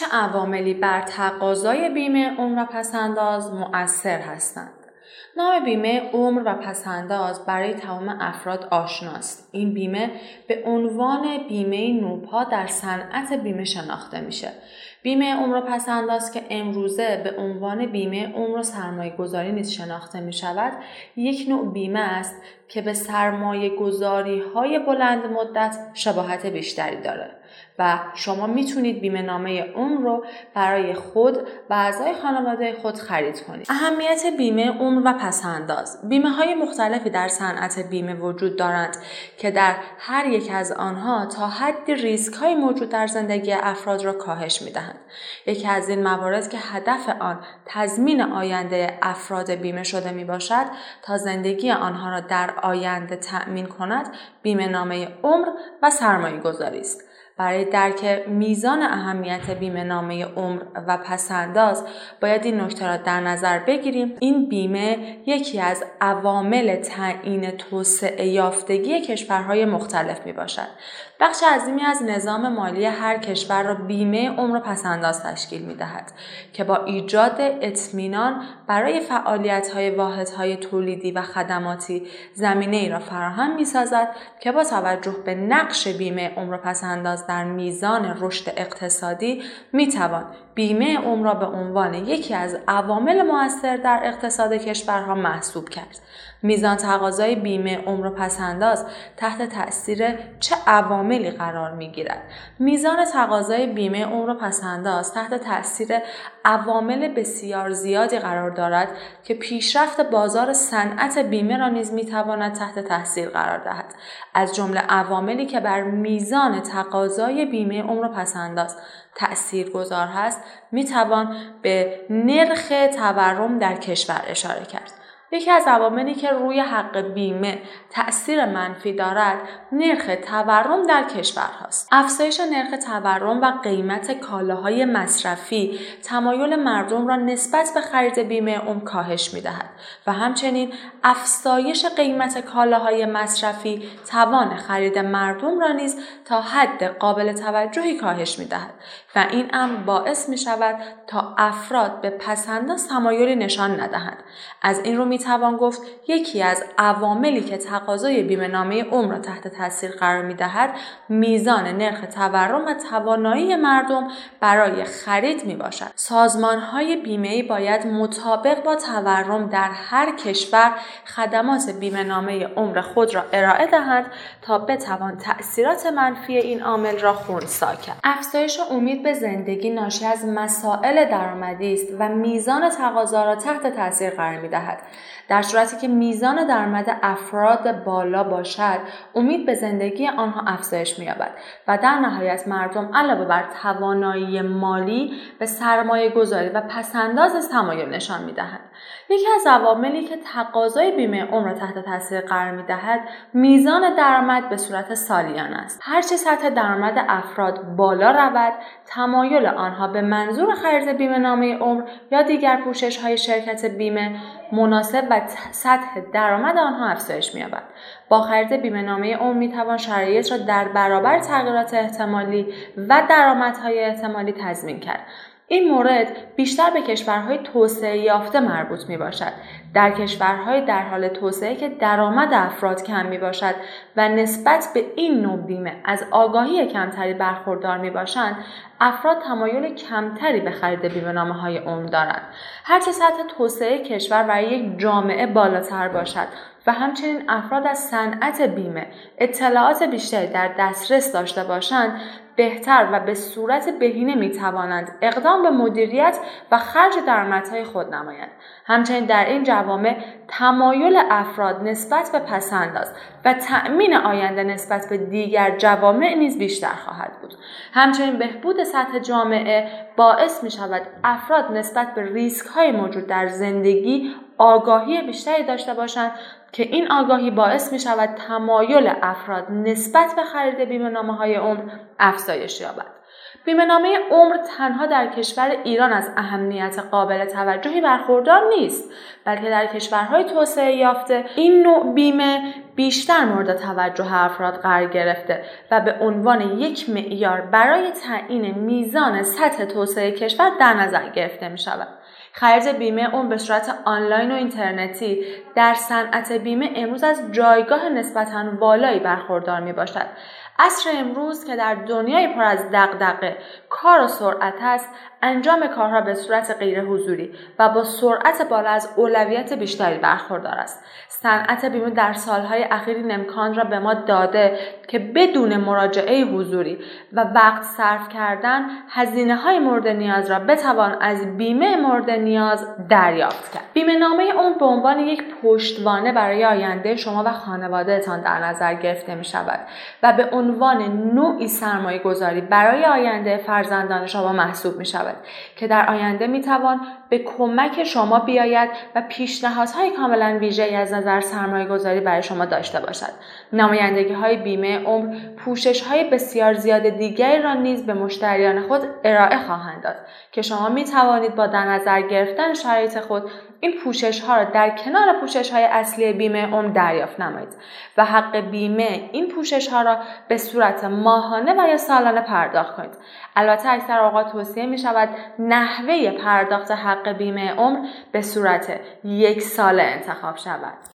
چه عواملی بر تقاضای بیمه عمر و پسنداز مؤثر هستند نام بیمه عمر و پسنداز برای تمام افراد آشناست. این بیمه به عنوان بیمه نوپا در صنعت بیمه شناخته میشه. بیمه عمر و پسنداز که امروزه به عنوان بیمه عمر و سرمایه گذاری نیز شناخته می شود یک نوع بیمه است که به سرمایه گذاری های بلند مدت شباهت بیشتری داره. و شما می‌تونید بیمه نامه عمر رو برای خود و اعضای خانواده خود خرید کنید. اهمیت بیمه عمر و پسنداز بیمه های مختلفی در صنعت بیمه وجود دارند که در هر یک از آنها تا حدی ریسک های موجود در زندگی افراد را کاهش می‌دهند. یکی از این موارد که هدف آن تضمین آینده افراد بیمه شده می باشد تا زندگی آنها را در آینده تأمین کند بیمه نامه عمر و سرمایه گذاری است. برای درک میزان اهمیت بیمه نامه عمر و پسنداز باید این نکته را در نظر بگیریم. این بیمه یکی از عوامل تعیین توسعه یافتگی کشورهای مختلف می باشد بخش عظیمی از نظام مالی هر کشور را بیمه عمر پسنداز تشکیل می دهد که با ایجاد اطمینان برای فعالیت های واحد های تولیدی و خدماتی زمینه ای را فراهم می سازد که با توجه به نقش بیمه عمر پسنداز در میزان رشد اقتصادی می توان بیمه عمر را به عنوان یکی از عوامل موثر در اقتصاد کشورها محسوب کرد. میزان تقاضای بیمه عمر پسنداز تحت تاثیر چه عواملی قرار می گیرد؟ میزان تقاضای بیمه عمر پسنداز تحت تاثیر عوامل بسیار زیادی قرار دارد که پیشرفت بازار صنعت بیمه را نیز می تواند تحت تاثیر قرار دهد از جمله عواملی که بر میزان تقاضای بیمه عمر پسنداز تأثیر گذار هست می توان به نرخ تورم در کشور اشاره کرد. یکی از عواملی که روی حق بیمه تأثیر منفی دارد نرخ تورم در کشور هاست. افزایش نرخ تورم و قیمت کالاهای مصرفی تمایل مردم را نسبت به خرید بیمه عمر کاهش می دهد و همچنین افزایش قیمت کالاهای مصرفی توان خرید مردم را نیز تا حد قابل توجهی کاهش می دهد و این امر باعث می شود تا افراد به پسنداز تمایلی نشان ندهند. از این رو می توان گفت یکی از عواملی که تقاضای بیمه نامه عمر را تحت تاثیر قرار می دهد میزان نرخ تورم و توانایی مردم برای خرید می باشد. سازمان های بیمه باید مطابق با تورم در هر کشور خدمات بیمه نامه عمر خود را ارائه دهند تا بتوان تأثیرات منفی این عامل را خونسا کرد. افزایش امید به زندگی ناشی از مسائل درآمدی است و میزان تقاضا را تحت تاثیر قرار می دهد. در صورتی که میزان درآمد افراد بالا باشد امید به زندگی آنها افزایش مییابد و در نهایت مردم علاوه بر توانایی مالی به سرمایه گذاری و پسنداز تمایل نشان می‌دهند یکی از عواملی که تقاضای بیمه عمر تحت تاثیر قرار می‌دهد میزان درآمد به صورت سالیان است. هرچه سطح درآمد افراد بالا رود تمایل آنها به منظور خرید بیمه نامه عمر یا دیگر پوشش های شرکت بیمه مناسب و سطح درآمد آنها افزایش مییابد. با خرید بیمه نامه عمر می‌توان شرایط را در برابر تغییرات احتمالی و درآمدهای احتمالی تضمین کرد. این مورد بیشتر به کشورهای توسعه یافته مربوط می باشد. در کشورهای در حال توسعه که درآمد افراد کم می باشد و نسبت به این نوع بیمه از آگاهی کمتری برخوردار می باشند، افراد تمایل کمتری به خرید بیمه نامه های عمر دارند. هرچه سطح توسعه کشور و یک جامعه بالاتر باشد همچنین افراد از صنعت بیمه اطلاعات بیشتری در دسترس داشته باشند بهتر و به صورت بهینه می توانند اقدام به مدیریت و خرج درآمدهای خود نمایند. همچنین در این جوامع تمایل افراد نسبت به پسنداز و تأمین آینده نسبت به دیگر جوامع نیز بیشتر خواهد بود. همچنین بهبود سطح جامعه باعث می شود افراد نسبت به ریسک های موجود در زندگی آگاهی بیشتری داشته باشند که این آگاهی باعث می شود تمایل افراد نسبت به خرید بیمه نامه های عمر افزایش یابد. بیمه نامه عمر تنها در کشور ایران از اهمیت قابل توجهی برخوردار نیست بلکه در کشورهای توسعه یافته این نوع بیمه بیشتر مورد توجه افراد قرار گرفته و به عنوان یک معیار برای تعیین میزان سطح توسعه کشور در نظر گرفته می شود. خرید بیمه اون به صورت آنلاین و اینترنتی در صنعت بیمه امروز از جایگاه نسبتا والایی برخوردار می باشد. عصر امروز که در دنیای پر از دغدغه کار و سرعت است انجام کارها به صورت غیر حضوری و با سرعت بالا از اولویت بیشتری برخوردار است صنعت بیمه در سالهای اخیر این امکان را به ما داده که بدون مراجعه حضوری و وقت صرف کردن هزینه های مورد نیاز را بتوان از بیمه مورد نیاز دریافت کرد بیمه نامه اون به عنوان یک پشتوانه برای آینده شما و خانوادهتان در نظر گرفته می شود و به عنوان نوعی سرمایه گذاری برای آینده فرزندان شما محسوب می شود که در آینده می توان به کمک شما بیاید و پیشنهادهای کاملا ویژه از نظر سرمایه گذاری برای شما داشته باشد. نمایندگی های بیمه عمر پوشش های بسیار زیاد دیگری را نیز به مشتریان خود ارائه خواهند داد که شما می توانید با در نظر گرفتن شرایط خود این پوشش ها را در کنار پوشش های اصلی بیمه عمر دریافت نمایید و حق بیمه این پوشش ها را به صورت ماهانه و یا سالانه پرداخت کنید. البته اکثر اوقات توصیه می شود نحوه پرداخت حق بیمه عمر به صورت یک ساله انتخاب شود.